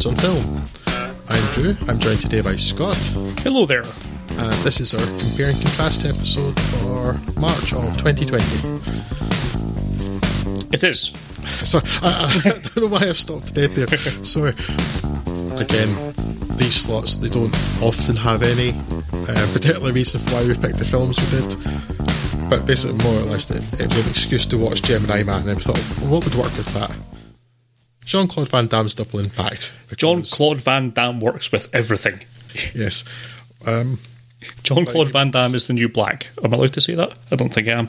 Hello there, greetings, welcome to Fuds on Film. I'm Drew, I'm joined today by Scott, Hello there. and this is our Compare and Contrast episode for March of 2020. It is. So, I, I don't know why I stopped dead there. Sorry. Again, these slots, they don't often have any uh, particular reason for why we picked the films we did. But basically, more or less, it, it was an excuse to watch Gemini Man, and we thought, well, what would work with that? Jean Claude Van Damme's Double Impact. Jean Claude Van Damme works with everything. Yes. Um, Jean Claude Van Damme is the new black. Am I allowed to say that? I don't think I am.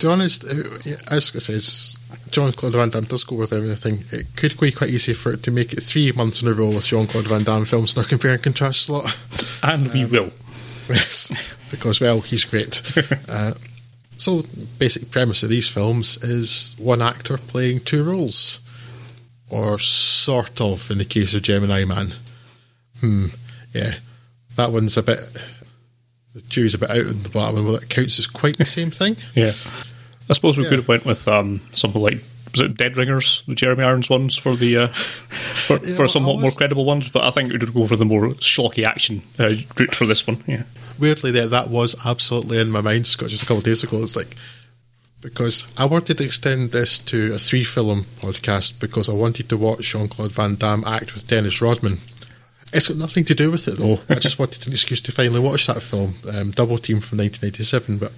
to be honest, uh, as I says, Jean Claude Van Damme does go with everything. It could be quite easy for it to make it three months in a row with Jean Claude Van Damme films in our compare and contrast slot. And we will. Yes, because well, he's great. uh, so, basic premise of these films is one actor playing two roles, or sort of, in the case of Gemini Man. Hmm, yeah, that one's a bit. The jury's a bit out on the bottom, and whether it counts as quite the same thing. Yeah. I suppose we Yeah. could have went with um, something like was it Dead Ringers, the Jeremy Irons ones for the uh, for, I somewhat more credible ones, but I think we'd go for the more schlocky action uh, route for this one. Yeah. Weirdly, there that was absolutely in my mind, Scott, just a couple of days ago. It's like because I wanted to extend this to a three film podcast because I wanted to watch Jean Claude Van Damme act with Dennis Rodman. It's got nothing to do with it though. I just wanted an excuse to finally watch that film, um, Double Team from 1987. But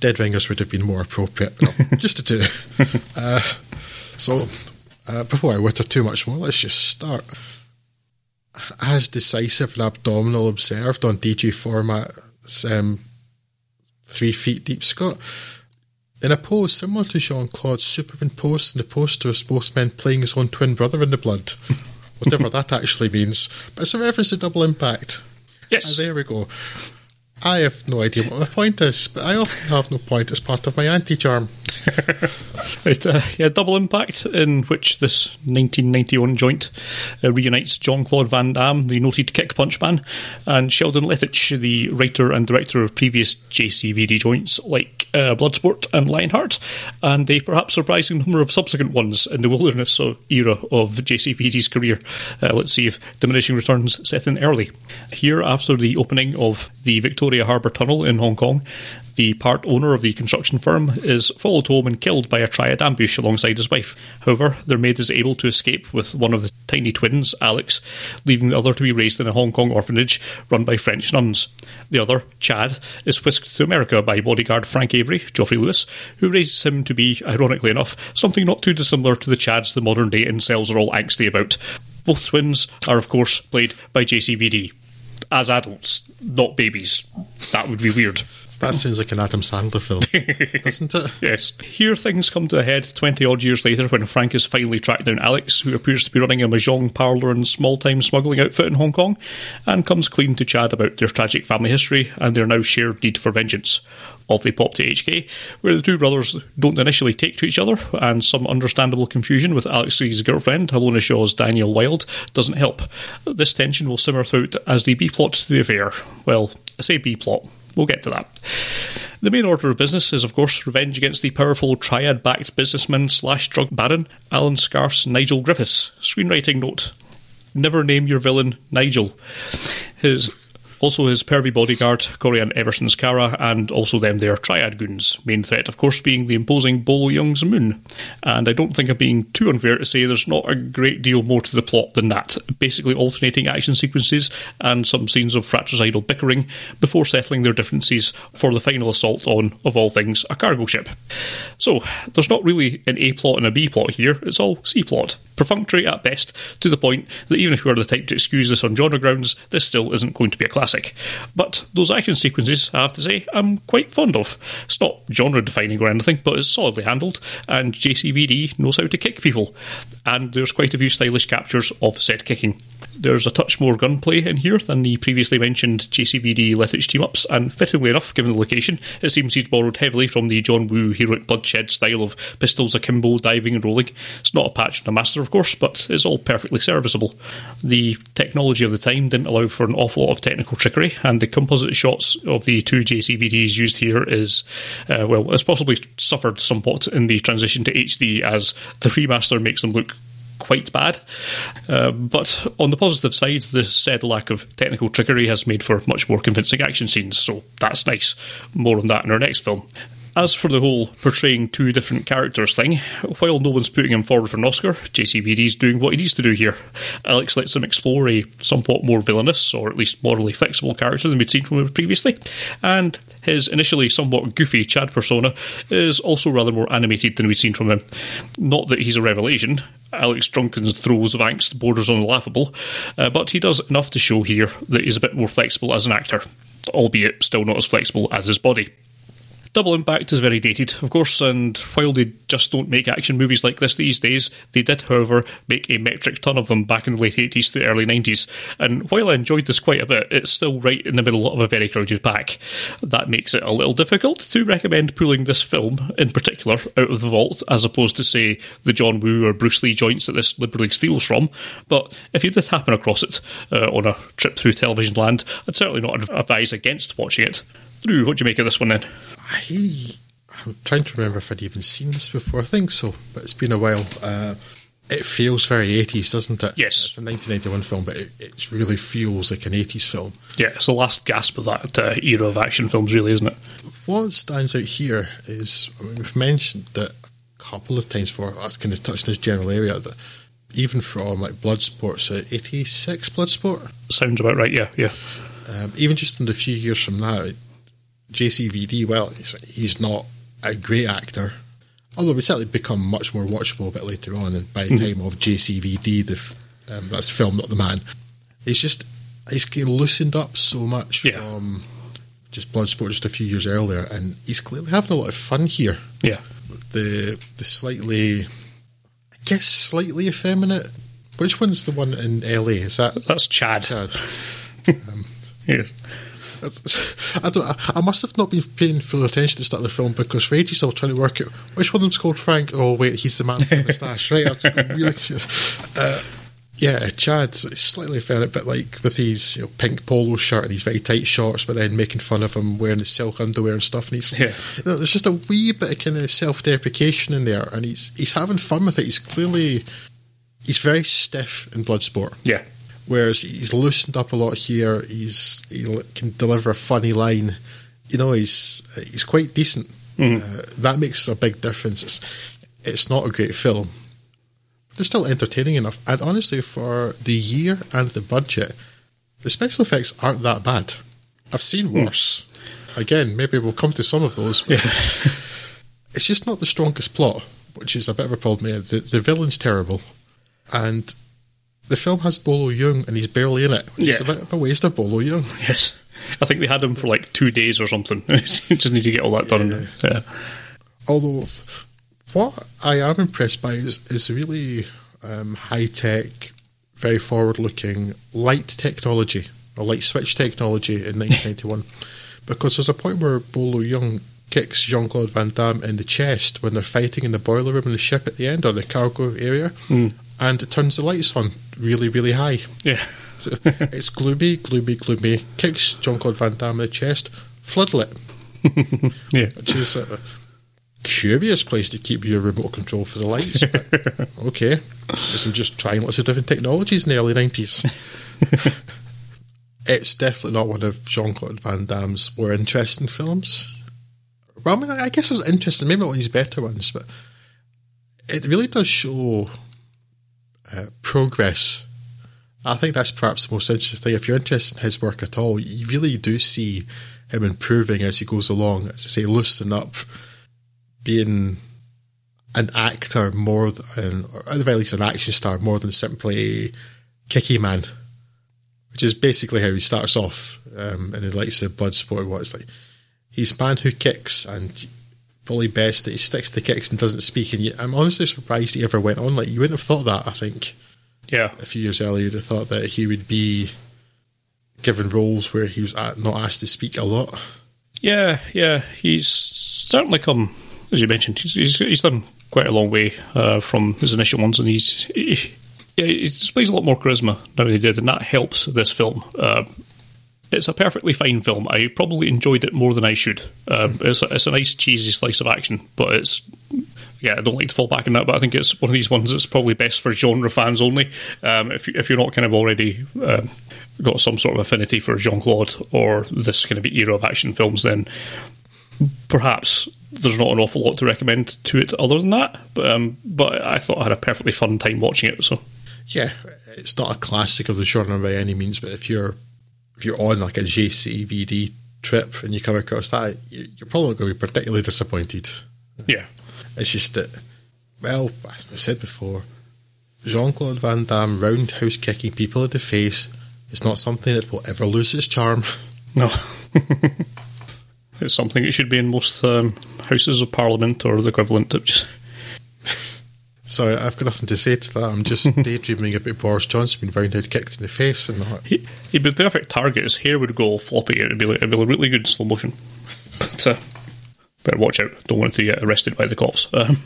Dead Ringers would have been more appropriate, just to do. Uh, so, uh, before I witter too much more, let's just start. As decisive and abdominal observed on DG format, um, three feet deep, Scott. In a pose similar to Jean Claude's superimposed in the posters, both men playing his own twin brother in the blood. Whatever that actually means. But it's a reference to double impact. Yes. Ah, there we go. I have no idea what my point is, but I often have no point as part of my anti charm. Right, uh, yeah, Double Impact, in which this 1991 joint uh, reunites Jean Claude Van Damme, the noted kick punch man, and Sheldon Lettich, the writer and director of previous JCVD joints like uh, Bloodsport and Lionheart, and a perhaps surprising number of subsequent ones in the wilderness era of JCVD's career. Uh, let's see if diminishing returns set in early. Here, after the opening of the Victoria Harbour Tunnel in Hong Kong, the part owner of the construction firm is followed home and killed by a triad ambush alongside his wife. However, their maid is able to escape with one of the tiny twins, Alex, leaving the other to be raised in a Hong Kong orphanage run by French nuns. The other, Chad, is whisked to America by bodyguard Frank Avery, Geoffrey Lewis, who raises him to be, ironically enough, something not too dissimilar to the Chads the modern day incels are all angsty about. Both twins are, of course, played by JCVD. As adults, not babies. That would be weird. That sounds like an Adam Sandler film, doesn't it? Yes. Here things come to a head 20 odd years later when Frank has finally tracked down Alex, who appears to be running a mahjong parlour and small time smuggling outfit in Hong Kong, and comes clean to Chad about their tragic family history and their now shared need for vengeance. Off they pop to HK, where the two brothers don't initially take to each other, and some understandable confusion with Alex's girlfriend, Alonna Shaw's Danielle Wilde, doesn't help. This tension will simmer throughout as the B plot to the affair. Well, I say B plot. We'll get to that. The main order of business is, of course, revenge against the powerful triad backed businessman slash drug baron, Alan Scarfe's Nigel Griffiths. Screenwriting note Never name your villain Nigel. His also his pervy bodyguard, Corian Everson's Kara, and also them their triad goons. Main threat, of course, being the imposing Bolo Yeung's Moon. And I don't think I'm being too unfair to say there's not a great deal more to the plot than that. Basically, alternating action sequences and some scenes of fratricidal bickering before settling their differences for the final assault on, of all things, a cargo ship. So, there's not really an A plot and a B plot here, it's all C plot. Perfunctory at best, to the point that even if we are the type to excuse this on genre grounds, this still isn't going to be a classic. But those action sequences, I have to say, I'm quite fond of. It's not genre defining or anything, but it's solidly handled, and JCVD knows how to kick people. And there's quite a few stylish captures of said kicking. There's a touch more gunplay in here than the previously mentioned JCVD Lettich team ups, and fittingly enough, given the location, it seems he's borrowed heavily from the John Woo heroic bloodshed style of pistols akimbo, diving and rolling. It's not a patch and a master, of course, but it's all perfectly serviceable. The technology of the time didn't allow for an awful lot of technical trickery, and the composite shots of the two JCVDs used here is, uh, well, it's possibly suffered somewhat in the transition to HD as the remaster makes them look quite bad. Uh, but on the positive side, the said lack of technical trickery has made for much more convincing action scenes, so that's nice. More on that in our next film. As for the whole portraying two different characters thing, while no one's putting him forward for an Oscar, JCVD's doing what he needs to do here. Alex lets him explore a somewhat more villainous, or at least morally flexible character than we'd seen from him previously, and his initially somewhat goofy Chad persona is also rather more animated than we've seen from him. Not that he's a revelation, Alex Drunken's throes of angst borders on the laughable, uh, but he does enough to show here that he's a bit more flexible as an actor, albeit still not as flexible as his body. Double Impact is very dated, of course, and while they just don't make action movies like this these days, they did, however, make a metric ton of them back in the late 80s to early 90s. And while I enjoyed this quite a bit, it's still right in the middle of a very crowded pack. That makes it a little difficult to recommend pulling this film, in particular, out of the vault, as opposed to, say, the John Woo or Bruce Lee joints that this liberally steals from. But if you did happen across it uh, on a trip through television land, I'd certainly not advise against watching it. What do you make of this one then? I, I'm trying to remember if I'd even seen this before. I think so, but it's been a while. Uh, it feels very 80s, doesn't it? Yes. It's a 1991 film, but it, it really feels like an 80s film. Yeah, it's the last gasp of that uh, era of action films, really, isn't it? What stands out here is, I mean, we've mentioned that a couple of times before, I've kind of touched this general area, that even from like Bloodsport, so 86 Bloodsport? Sounds about right, yeah, yeah. Um, even just in the few years from now, JCVD, well, he's, not a great actor. Although we certainly become much more watchable a bit later on, and by the mm-hmm. time of JCVD, the um, that's film, not the man. He's just he's loosened up so much yeah. from just Bloodsport just a few years earlier, and he's clearly having a lot of fun here. Yeah, the the slightly, I guess, slightly effeminate. Which one's the one in LA? Is that that's Chad? Chad. Um, yes. I don't. I must have not been paying full attention to the start of the film because for ages I was trying to work out which one of them's called Frank. Oh wait, he's the man with the moustache, right? really, uh, yeah, Chad slightly effeminate, but like with his you know, pink polo shirt and his very tight shorts, but then making fun of him wearing his silk underwear and stuff. And he's yeah. You know, there's just a wee bit of kind of self deprecation in there, and he's he's having fun with it. He's clearly he's very stiff in Bloodsport. Yeah Whereas he's loosened up a lot here. He's he can deliver a funny line. You know, he's he's quite decent. Mm. Uh, that makes a big difference. It's it's not a great film, but it's still entertaining enough. And honestly, for the year and the budget, the special effects aren't that bad. I've seen hmm. worse. Mm. Again, maybe we'll come to some of those. But yeah. it's just not the strongest plot, which is a bit of a problem. Here. The the villain's terrible, and the film has Bolo Yeung and he's barely in it. Which yeah. is a bit of a waste of Bolo Yeung. Yes. I think they had him for like two days or something. Just need to get all that done. Yeah. Although, what I am impressed by is, is really um, high tech, very forward looking light technology, or light switch technology in 1991. because there's a point where Bolo Yeung kicks Jean Claude Van Damme in the chest when they're fighting in the boiler room in the ship at the end, or the cargo area. Mm and it turns the lights on really, really high. Yeah. so it's gloomy, gloomy, gloomy. Kicks Jean Claude Van Damme in the chest, floodlit. yeah. Which is a curious place to keep your remote control for the lights. But okay. Because I'm just trying lots of different technologies in the early 90s. it's definitely not one of Jean Claude Van Damme's more interesting films. Well, I mean, I guess it was interesting, maybe not one of his better ones, but it really does show uh, progress. I think that's perhaps the most interesting thing. If you're interested in his work at all, you really do see him improving as he goes along. As I say, loosening up, being an actor more than, or at the very least, an action star more than simply kicky man, which is basically how he starts off um, in the likes of Bloodsport. What it's like, he's a man who kicks and probably best that he sticks to kicks and doesn't speak. And I'm honestly surprised he ever went on. Like you wouldn't have thought that. I think. Yeah. A few years earlier, you'd have thought that he would be given roles where he was not asked to speak a lot. Yeah, yeah, he's certainly come, as you mentioned, he's he's, he's done quite a long way uh, from his initial ones, and he's he, yeah, he displays a lot more charisma now than he did, and that helps this film. Uh, it's a perfectly fine film. I probably enjoyed it more than I should. Um, it's, a, it's a nice cheesy slice of action, but it's yeah, I don't like to fall back on that, but I think it's one of these ones that's probably best for genre fans only. Um, if, if you're not kind of already um, got some sort of affinity for Jean Claude or this kind of era of action films, then perhaps there's not an awful lot to recommend to it other than that. But um, but I thought I had a perfectly fun time watching it. So yeah, it's not a classic of the genre by any means, but if you're if you're on like a JCVD trip and you come across that, you're probably going to be particularly disappointed. Yeah, it's just that. Well, as I said before, Jean Claude Van Damme roundhouse kicking people in the face is not something that will ever lose its charm. No. it's something that should be in most um, houses of parliament or the equivalent. Just so I've got nothing to say to that. I'm just daydreaming about Boris Johnson being roundhead kicked in the face and that. He, would be perfect target. His hair would go floppy. It'd be like, it'd be a really good slow motion. But uh, better watch out. Don't want to get arrested by the cops. Um,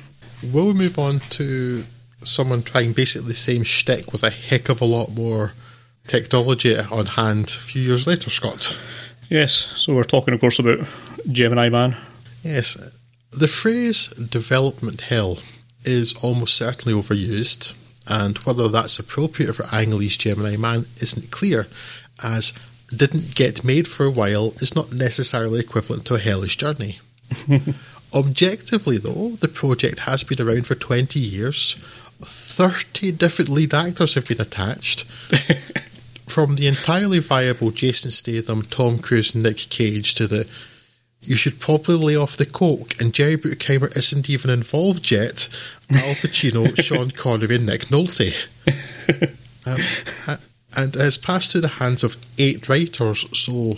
Will we move on to someone trying basically the same shtick with a heck of a lot more technology on hand a few years later, Scott? Yes. So we're talking, of course, about Gemini Man. Yes. The phrase development hell is almost certainly overused, and whether that's appropriate for Ang Lee's Gemini Man isn't clear, as didn't get made for a while is not necessarily equivalent to a hellish journey. Objectively, though, the project has been around for 20 years. 30 different lead actors have been attached. From the entirely viable Jason Statham, Tom Cruise, and Nick Cage to the you should probably lay off the coke, and Jerry Bruckheimer isn't even involved yet. Al Pacino, Sean Connery, and Nick Nolte. Um, and has passed through the hands of eight writers, so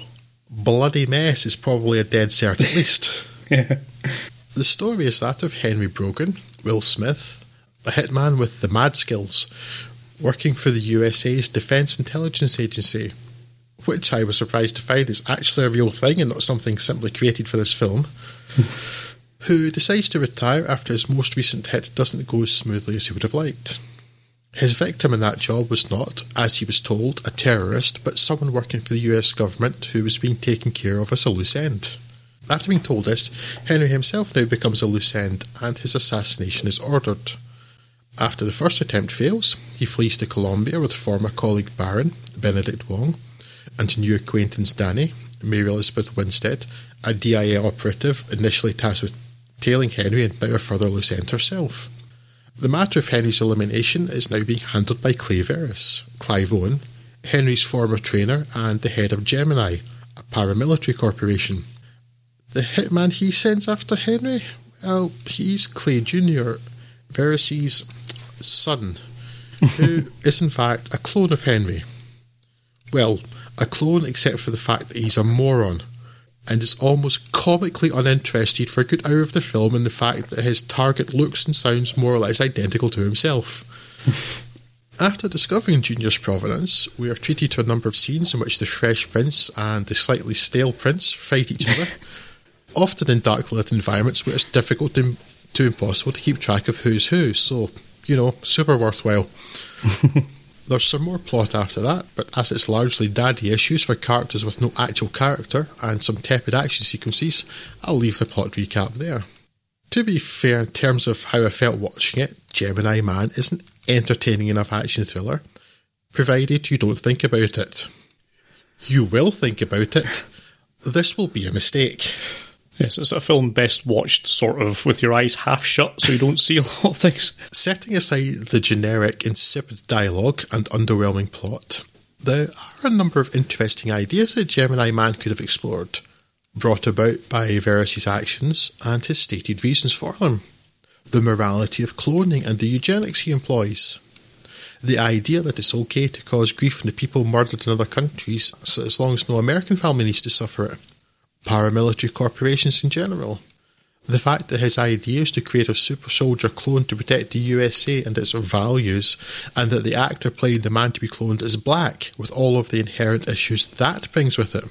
bloody mess is probably a dead cert at least. yeah. The story is that of Henry Brogan, Will Smith, a hitman with the mad skills, working for the USA's Defense Intelligence Agency, which I was surprised to find is actually a real thing and not something simply created for this film, who decides to retire after his most recent hit doesn't go as smoothly as he would have liked. His victim in that job was not, as he was told, a terrorist, but someone working for the US government who was being taken care of as a loose end. After being told this, Henry himself now becomes a loose end, and his assassination is ordered. After the first attempt fails, he flees to Colombia with former colleague Baron, Benedict Wong, and new acquaintance Danny, Mary Elizabeth Winstead, a DIA operative initially tasked with tailing Henry and a further end herself. The matter of Henry's elimination is now being handled by Clay Verris, Clive Owen, Henry's former trainer and the head of Gemini, a paramilitary corporation. The hitman he sends after Henry? Well, he's Clay Jr., Verris's son, who is in fact a clone of Henry. Well, a clone except for the fact that he's a moron and is almost comically uninterested for a good hour of the film in the fact that his target looks and sounds more or less identical to himself. After discovering Junior's provenance, we are treated to a number of scenes in which the fresh prince and the slightly stale prince fight each other, often in dark lit environments where it's difficult to, to impossible to keep track of who's who, so, you know, super worthwhile. There's some more plot after that, but as it's largely daddy issues for characters with no actual character and some tepid action sequences, I'll leave the plot recap there. To be fair, in terms of how I felt watching it, Gemini Man is an entertaining enough action thriller, provided you don't think about it. You will think about it. This will be a mistake. Yes, it's a film best watched sort of with your eyes half shut so you don't see a lot of things. Setting aside the generic, insipid dialogue and underwhelming plot, there are a number of interesting ideas that Gemini Man could have explored, brought about by Verris's actions and his stated reasons for them. The morality of cloning and the eugenics he employs. The idea that it's okay to cause grief in the people murdered in other countries so as long as no American family needs to suffer it paramilitary corporations in general. The fact that his idea is to create a super soldier clone to protect the USA and its values, and that the actor playing the man to be cloned is black, with all of the inherent issues that brings with it.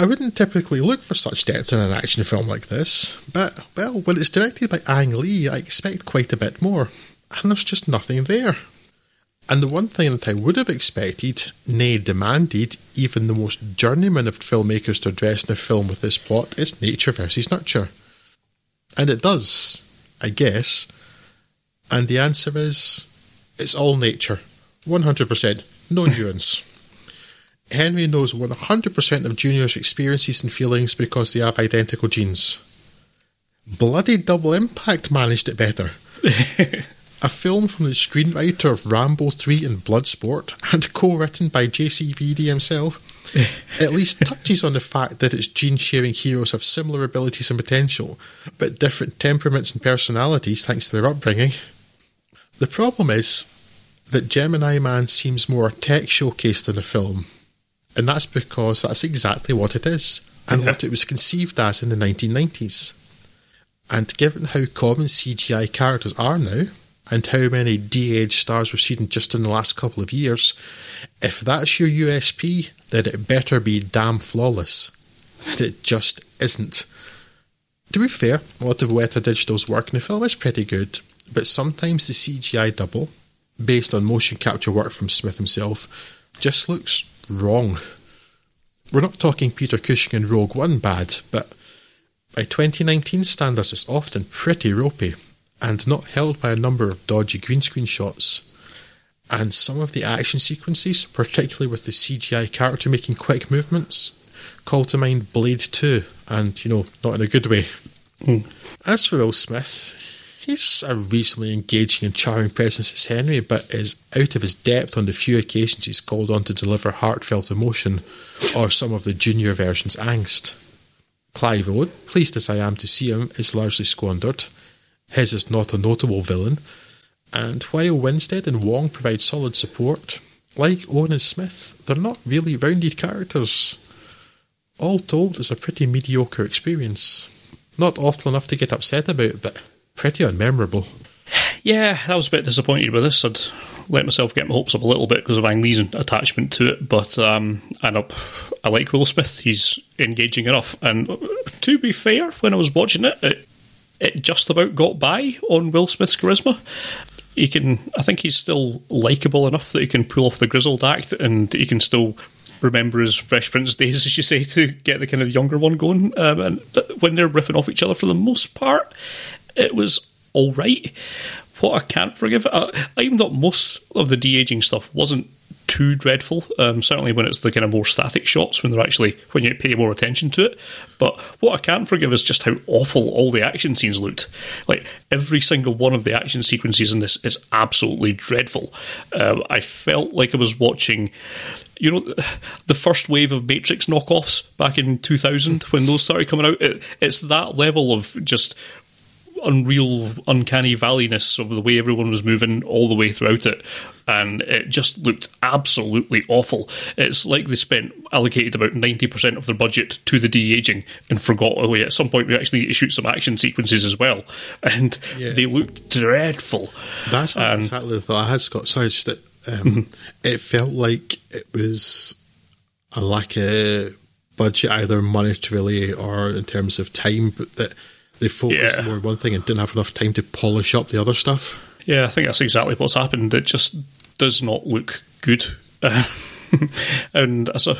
I wouldn't typically look for such depth in an action film like this, but, well, when it's directed by Ang Lee, I expect quite a bit more, and there's just nothing there. And the one thing that I would have expected, nay demanded, even the most journeyman of filmmakers to address in a film with this plot is nature versus nurture. And it does. I guess. And the answer is it's all nature. 100%. No nuance. Henry knows 100% of Junior's experiences and feelings because they have identical genes. Bloody Double Impact managed it better. a film from the screenwriter of Rambo 3 and Bloodsport and co written by JCVD himself at least touches on the fact that its gene sharing heroes have similar abilities and potential, but different temperaments and personalities thanks to their upbringing. The problem is that Gemini Man seems more a tech showcased in the film, and that's because that's exactly what it is, and yeah. what it was conceived as in the 1990s. And given how common CGI characters are now, and how many de-age stars we've seen just in the last couple of years, if that's your USP, then it better be damn flawless. It just isn't. To be fair, a lot of Weta Digital's work in the film is pretty good, but sometimes the CGI double, based on motion capture work from Smith himself, just looks wrong. We're not talking Peter Cushing and Rogue One bad, but by 2019 standards, it's often pretty ropey and not held by a number of dodgy green screen shots. And some of the action sequences, particularly with the CGI character making quick movements, call to mind Blade 2, and, you know, not in a good way. Mm. As for Will Smith, he's a reasonably engaging and charming presence as Henry, but is out of his depth on the few occasions he's called on to deliver heartfelt emotion or some of the junior version's angst. Clive Owen, pleased as I am to see him, is largely squandered. His is not a notable villain, and while Winstead and Wong provide solid support, like Owen and Smith, they're not really rounded characters. All told, it's a pretty mediocre experience. Not awful enough to get upset about, but pretty unmemorable. Yeah, I was a bit disappointed with this. I'd let myself get my hopes up a little bit because of Ang Lee's attachment to it, but um, I, up, I like Will Smith. He's engaging enough. And to be fair, when I was watching it, it it just about got by on Will Smith's charisma. He can, I think he's still likable enough that he can pull off the grizzled act and he can still remember his Fresh Prince days, as you say, to get the kind of younger one going. Um, and when they're riffing off each other for the most part, it was all right. What I can't forgive, I, I even thought most of the de aging stuff wasn't too dreadful. Um, certainly when it's the kind of more static shots, when they're actually when you pay more attention to it. But what I can't forgive is just how awful all the action scenes looked. Like every single one of the action sequences in this is absolutely dreadful. Um, I felt like I was watching. You know, the first wave of Matrix knockoffs back in 2000 when those started coming out. It, it's that level of just unreal, uncanny valleyness of the way everyone was moving all the way throughout it, and it just looked absolutely awful. It's like they spent allocated about ninety percent of their budget to the de aging and forgot. Oh, at some point we actually need to shoot some action sequences as well, and yeah. they looked dreadful. That's um, exactly the thought I had, Scott. Sorry, just that um, mm-hmm. it felt like it was a lack of budget, either monetarily or in terms of time, but that they focused yeah. more on one thing and didn't have enough time to polish up the other stuff. Yeah, I think that's exactly what's happened. It just does not look good. and as a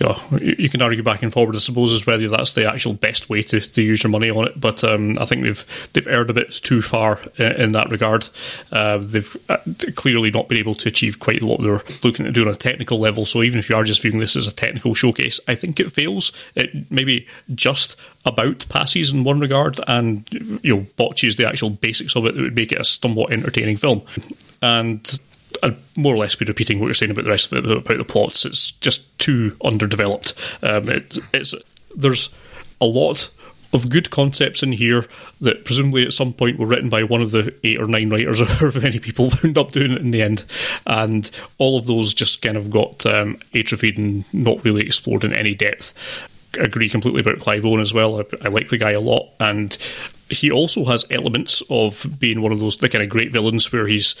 you, know, you can argue back and forward, I suppose, as whether that's the actual best way to, to use your money on it. But um, I think they've they've erred a bit too far in, in that regard. Uh, they've uh, clearly not been able to achieve quite what they're looking to do on a technical level. So even if you are just viewing this as a technical showcase, I think it fails. It maybe just about passes in one regard, and you know botches the actual basics of it that would make it a somewhat entertaining film. And I'd more or less be repeating what you're saying about the rest of it about the plots. It's just too underdeveloped. Um, it, it's there's a lot of good concepts in here that presumably at some point were written by one of the eight or nine writers or however many people wound up doing it in the end. And all of those just kind of got um, atrophied and not really explored in any depth. I agree completely about Clive Owen as well. I, I like the guy a lot. And he also has elements of being one of those the kind of great villains where he's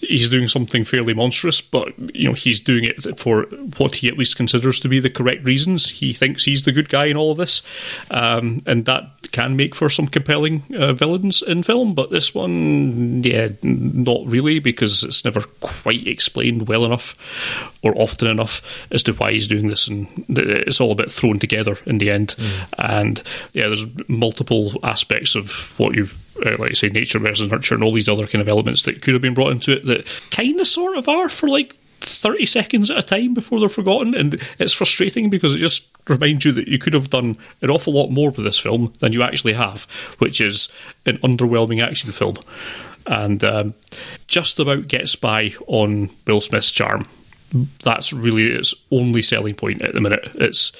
he's doing something fairly monstrous, but you know he's doing it for what he at least considers to be the correct reasons. He thinks he's the good guy in all of this, um, and that can make for some compelling uh, villains in film. But this one, yeah, not really, because it's never quite explained well enough or often enough as to why he's doing this, and it's all a bit thrown together in the end. Mm. And yeah, there's multiple aspects of what you uh, like I say, nature versus nurture and all these other kind of elements that could have been brought into it that kind of sort of are for like 30 seconds at a time before they're forgotten. And it's frustrating because it just reminds you that you could have done an awful lot more with this film than you actually have, which is an underwhelming action film. And um, just about gets by on Will Smith's charm. That's really its only selling point at the minute. It's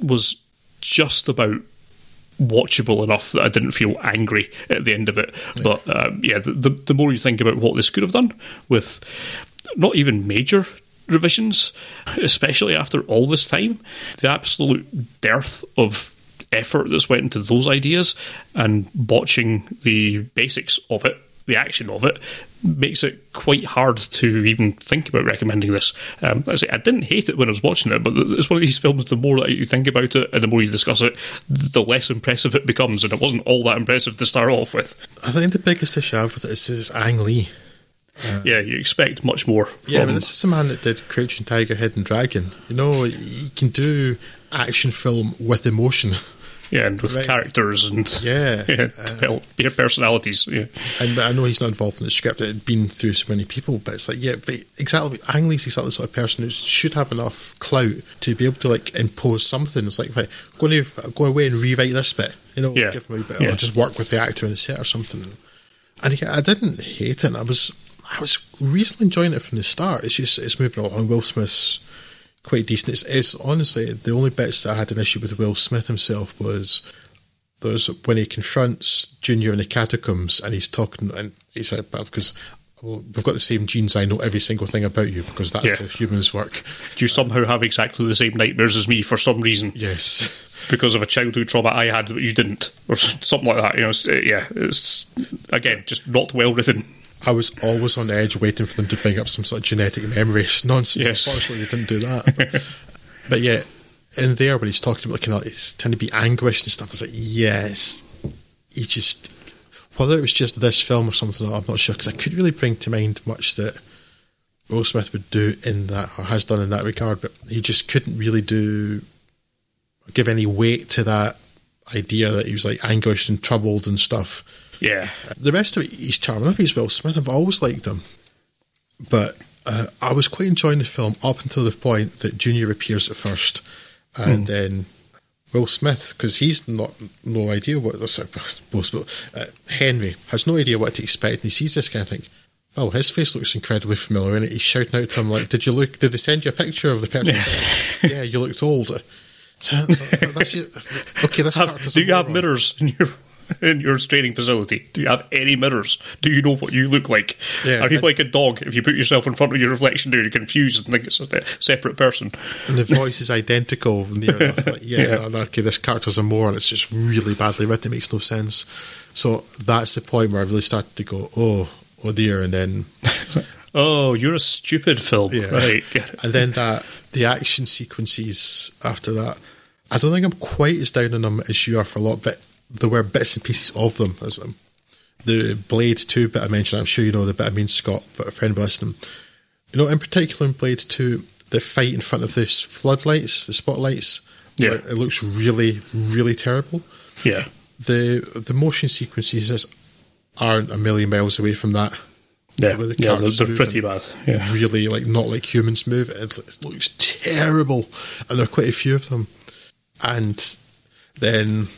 was just about watchable enough that I didn't feel angry at the end of it. Yeah. But um, yeah, the, the, the more you think about what this could have done with not even major revisions, especially after all this time, the absolute dearth of effort that's went into those ideas and botching the basics of it the action of it makes it quite hard to even think about recommending this. Um, I say I didn't hate it when I was watching it, but it's one of these films. The more that you think about it and the more you discuss it, the less impressive it becomes. And it wasn't all that impressive to start off with. I think the biggest issue I have with it is, is Ang Lee. Uh, yeah, you expect much more. Yeah, I mean, this is a man that did Crouching Tiger, Hidden Dragon. You know, he can do action film with emotion. Yeah, and with right. characters and yeah, yeah uh, personalities. Yeah, and I know he's not involved in the script; it had been through so many people. But it's like, yeah, but exactly. Ang Lee's exactly the sort of person who should have enough clout to be able to like impose something. It's like, right, go to go away and rewrite this bit. You know, yeah. give him a bit, yeah. or just work with the actor in the set or something. And I didn't hate it. I was, I was reasonably enjoying it from the start. It's just it's moving along. Will Smith's quite decent. It's, it's, honestly the only bits that I had an issue with Will Smith himself was there's when he confronts Junior in the catacombs and he's talking and he said because well, we've got the same genes. I know every single thing about you because that's yeah. how humans work. Do you somehow have exactly the same nightmares as me for some reason? Yes. Because of a childhood trauma I had that you didn't, or something like that. You know, it's, yeah, it's again just not well written. I was always on edge waiting for them to bring up some sort of genetic memory nonsense. Yes. Unfortunately, they didn't do that. But, but, yeah, in there when he's talking about kind of he's trying to be anguished and stuff, I was like, yes, he just whether it was just this film or something, I'm not sure because I couldn't really bring to mind much that Will Smith would do in that or has done in that regard, but he just couldn't really do give any weight to that idea that he was like anguished and troubled and stuff. Yeah. The rest of it, he's charming. Think he's Will Smith. I've always liked him. But uh, I was quite enjoying the film up until the point that Junior appears at first. And hmm. then Will Smith, because he's not no idea what, uh, Henry has no idea what to expect. And he sees this guy and think, oh, his face looks incredibly familiar. And he's shouting out to him, like, did you look, did they send you a picture of the person? yeah, you looked old. So, that's just, okay, that's Do you have mirrors in your in your training facility? Do you have any mirrors? Do you know what you look like? Yeah, Are you like a dog? If you put yourself in front of your reflection, do you confused and think it's a separate person? And the voice is identical. Like, yeah, yeah. okay, this character's a more, and it's just really badly written. It makes no sense. So that's the point where I really started to go, oh, oh dear, and then. oh, you're a stupid film. Yeah. Right. and then that the action sequences after that. I don't think I'm quite as down on them as you are for a lot, but there were bits and pieces of them. As um, the Blade 2 bit I mentioned, I'm sure you know the bit I mean, Scott, but a friend was listening. You know, in particular in Blade 2, the fight in front of the floodlights, the spotlights, yeah. it looks really, really terrible. Yeah. The the motion sequences aren't a million miles away from that. Yeah, the yeah they're, they're pretty bad. Yeah. Really, like, not like humans move. It, it looks terrible. And there are quite a few of them. And then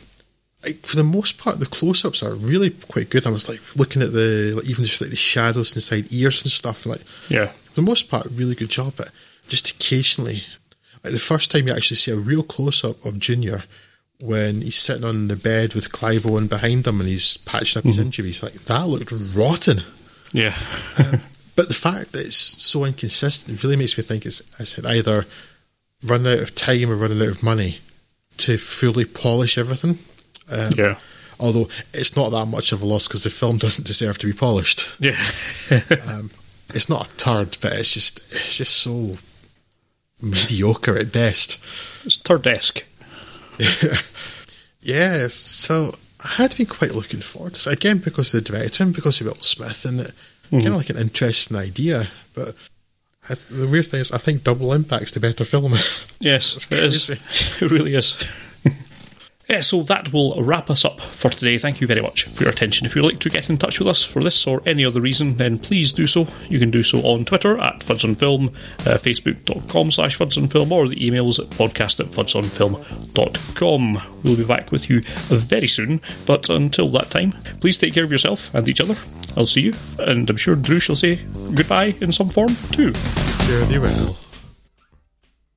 like, for the most part, the close-ups are really quite good. I was like looking at the like, even just like the shadows inside ears and stuff. Like, yeah, for the most part, really good job. But just occasionally, like the first time you actually see a real close-up of Junior when he's sitting on the bed with Clive Owen behind him and he's patched up mm-hmm. his injuries, like that looked rotten. Yeah. um, but the fact that it's so inconsistent really makes me think it's, it's either run out of time or running out of money to fully polish everything. Um, yeah. Although it's not that much of a loss because the film doesn't deserve to be polished. Yeah. um, it's not a turd, but it's just it's just so mediocre at best. It's turdesque. yeah. So I had been quite looking forward to this again because of the director and because of Will Smith, and it mm-hmm. kind of like an interesting idea, but. the weird thing is, I think Double Impact's the better film. Yes, it is. It really is Yeah, so that will wrap us up for today. Thank you very much for your attention. If you'd like to get in touch with us for this or any other reason, then please do so. You can do so on Twitter at fudsonfilm, uh, facebook.com slash fudsonfilm, or the emails at podcast at fudsonfilm.com. We'll be back with you very soon, but until that time, please take care of yourself and each other. I'll see you, and I'm sure Drew shall say goodbye in some form too. Fare thee well.